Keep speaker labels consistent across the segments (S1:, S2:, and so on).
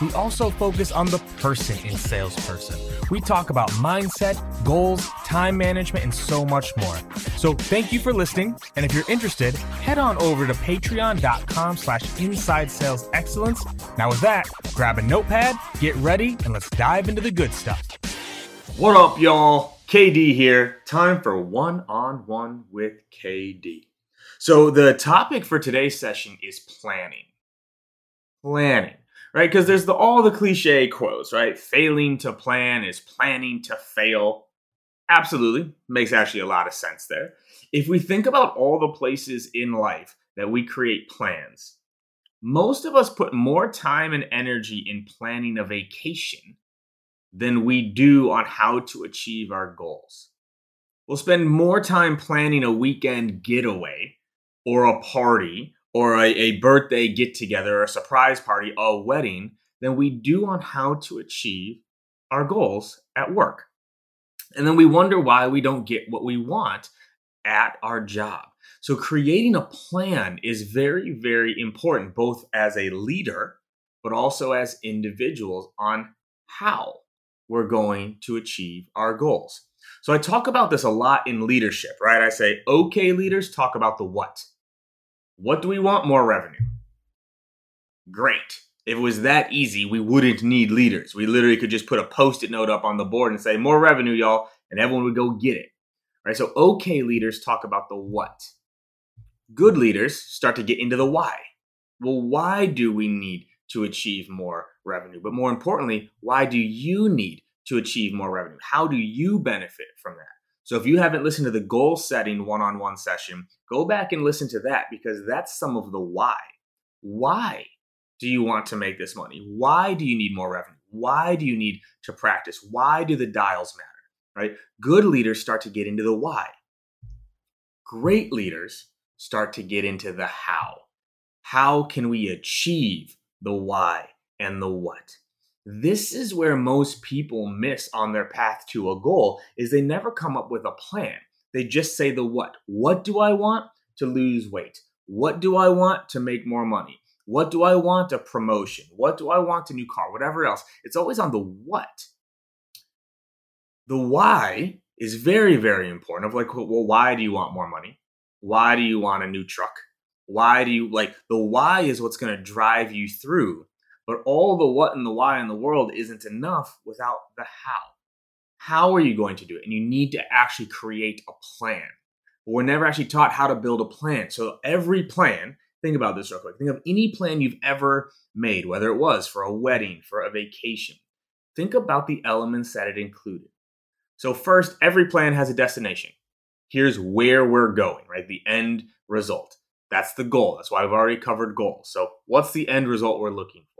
S1: We also focus on the person in salesperson. We talk about mindset, goals, time management, and so much more. So thank you for listening. And if you're interested, head on over to patreon.com slash inside sales excellence. Now with that, grab a notepad, get ready, and let's dive into the good stuff.
S2: What up, y'all? KD here. Time for one on one with KD. So, the topic for today's session is planning planning, right? Because there's the, all the cliche quotes, right? Failing to plan is planning to fail. Absolutely. Makes actually a lot of sense there. If we think about all the places in life that we create plans, most of us put more time and energy in planning a vacation than we do on how to achieve our goals. We'll spend more time planning a weekend getaway or a party or a, a birthday get together, a surprise party, a wedding than we do on how to achieve our goals at work. And then we wonder why we don't get what we want at our job. So, creating a plan is very, very important, both as a leader, but also as individuals on how we're going to achieve our goals. So, I talk about this a lot in leadership, right? I say, okay, leaders, talk about the what. What do we want? More revenue. Great. If it was that easy, we wouldn't need leaders. We literally could just put a post it note up on the board and say, more revenue, y'all, and everyone would go get it. Right? So, okay leaders talk about the what. Good leaders start to get into the why. Well, why do we need to achieve more revenue? But more importantly, why do you need to achieve more revenue? How do you benefit from that? So if you haven't listened to the goal setting one on one session, go back and listen to that because that's some of the why. Why do you want to make this money? Why do you need more revenue? Why do you need to practice? Why do the dials matter? Right? Good leaders start to get into the why. Great leaders start to get into the how. How can we achieve the why and the what? This is where most people miss on their path to a goal is they never come up with a plan. They just say the what. What do i want to lose weight? What do i want to make more money? What do i want a promotion? What do i want a new car? Whatever else. It's always on the what. The why is very very important of like well why do you want more money? Why do you want a new truck? Why do you like the why is what's going to drive you through but all the what and the why in the world isn't enough without the how. How are you going to do it? And you need to actually create a plan. But we're never actually taught how to build a plan. So every plan, think about this real quick. Think of any plan you've ever made, whether it was for a wedding, for a vacation. Think about the elements that it included. So, first, every plan has a destination. Here's where we're going, right? The end result. That's the goal. That's why we've already covered goals. So, what's the end result we're looking for?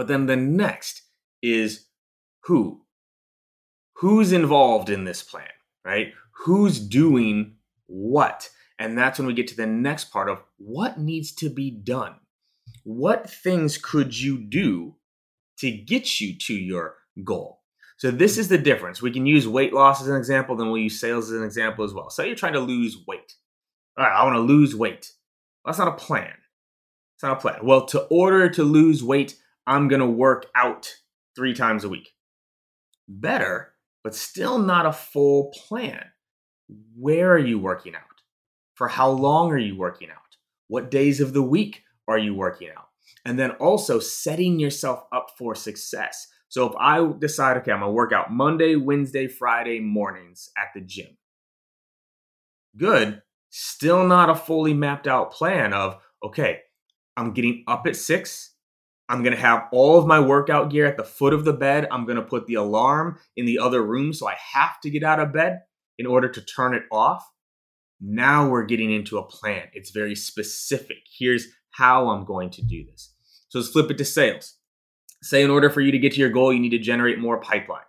S2: But then the next is who? Who's involved in this plan, right? Who's doing what? And that's when we get to the next part of what needs to be done. what things could you do to get you to your goal? So this is the difference. We can use weight loss as an example, then we'll use sales as an example as well. Say you're trying to lose weight. All right, I want to lose weight. That's not a plan. It's not a plan. Well, to order to lose weight, I'm going to work out three times a week. Better, but still not a full plan. Where are you working out? For how long are you working out? What days of the week are you working out? And then also setting yourself up for success. So if I decide, okay, I'm gonna work out Monday, Wednesday, Friday mornings at the gym. Good. Still not a fully mapped out plan of, okay, I'm getting up at six. I'm going to have all of my workout gear at the foot of the bed. I'm going to put the alarm in the other room. So I have to get out of bed in order to turn it off. Now we're getting into a plan. It's very specific. Here's how I'm going to do this. So let's flip it to sales. Say, in order for you to get to your goal, you need to generate more pipeline,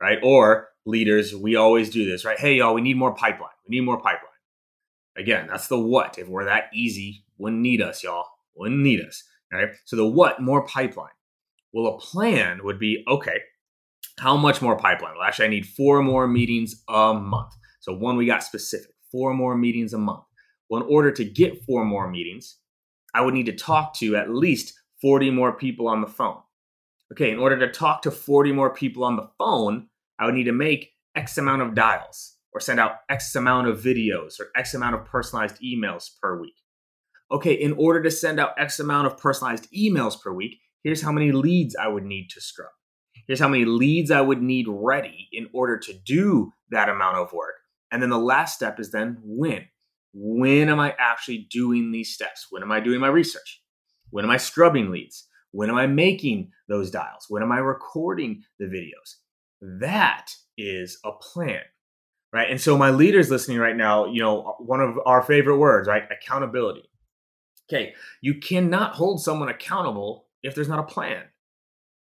S2: right? Or leaders, we always do this, right? Hey, y'all, we need more pipeline. We need more pipeline. Again, that's the what. If we're that easy, wouldn't need us, y'all. Wouldn't need us, right? So the what, more pipeline. Well, a plan would be okay, how much more pipeline? Well, actually, I need four more meetings a month. So one, we got specific four more meetings a month. Well, in order to get four more meetings, I would need to talk to at least 40 more people on the phone. Okay, in order to talk to 40 more people on the phone, I would need to make X amount of dials or send out X amount of videos or X amount of personalized emails per week. Okay, in order to send out X amount of personalized emails per week, here's how many leads I would need to scrub. Here's how many leads I would need ready in order to do that amount of work. And then the last step is then when. When am I actually doing these steps? When am I doing my research? When am I scrubbing leads? When am I making those dials? When am I recording the videos? That is a plan, right? And so, my leaders listening right now, you know, one of our favorite words, right? Accountability. Okay, you cannot hold someone accountable if there's not a plan.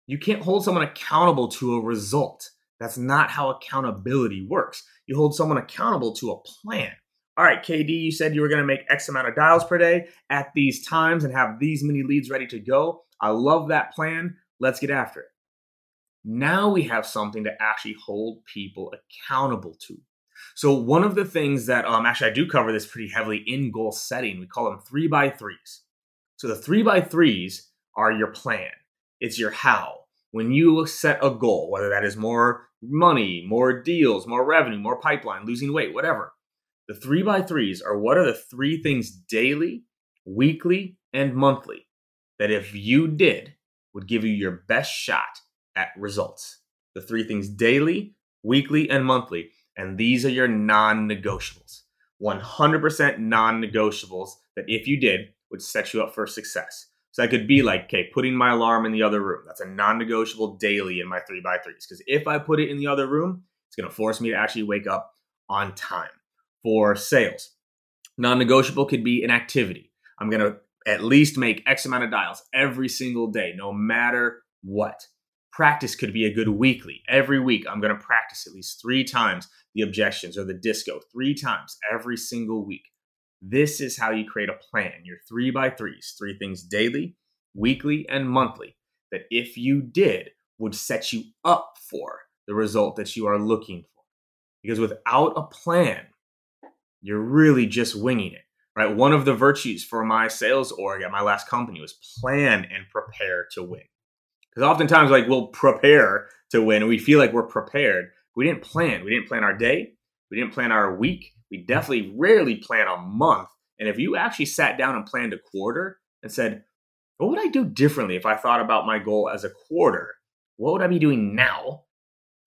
S2: You can't hold someone accountable to a result. That's not how accountability works. You hold someone accountable to a plan. All right, KD, you said you were going to make X amount of dials per day at these times and have these many leads ready to go. I love that plan. Let's get after it. Now we have something to actually hold people accountable to. So, one of the things that, um, actually, I do cover this pretty heavily in goal setting, we call them three by threes. So, the three by threes are your plan, it's your how when you set a goal, whether that is more money, more deals, more revenue, more pipeline, losing weight, whatever, the three by threes are what are the three things daily, weekly, and monthly that if you did would give you your best shot at results. The three things daily, weekly, and monthly. And these are your non negotiables. 100% non negotiables that if you did would set you up for success. So that could be like, okay, putting my alarm in the other room. That's a non negotiable daily in my three by threes. Because if I put it in the other room, it's going to force me to actually wake up on time for sales. Non negotiable could be an activity. I'm going to at least make X amount of dials every single day, no matter what. Practice could be a good weekly. Every week, I'm going to practice at least three times the objections or the disco, three times every single week. This is how you create a plan, your three by threes, three things daily, weekly, and monthly that if you did would set you up for the result that you are looking for. Because without a plan, you're really just winging it, right? One of the virtues for my sales org at my last company was plan and prepare to win. Because oftentimes, like, we'll prepare to win and we feel like we're prepared. We didn't plan. We didn't plan our day. We didn't plan our week we definitely rarely plan a month. And if you actually sat down and planned a quarter and said, what would I do differently if I thought about my goal as a quarter? What would I be doing now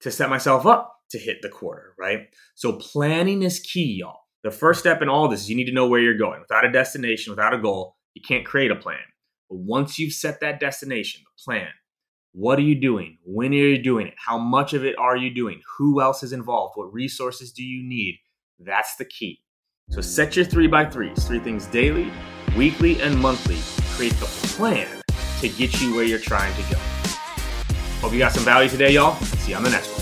S2: to set myself up to hit the quarter, right? So planning is key, y'all. The first step in all this is you need to know where you're going. Without a destination, without a goal, you can't create a plan. But once you've set that destination, the plan, what are you doing? When are you doing it? How much of it are you doing? Who else is involved? What resources do you need? That's the key. So set your three by threes, three things daily, weekly, and monthly. Create the plan to get you where you're trying to go. Hope you got some value today, y'all. See you on the next one.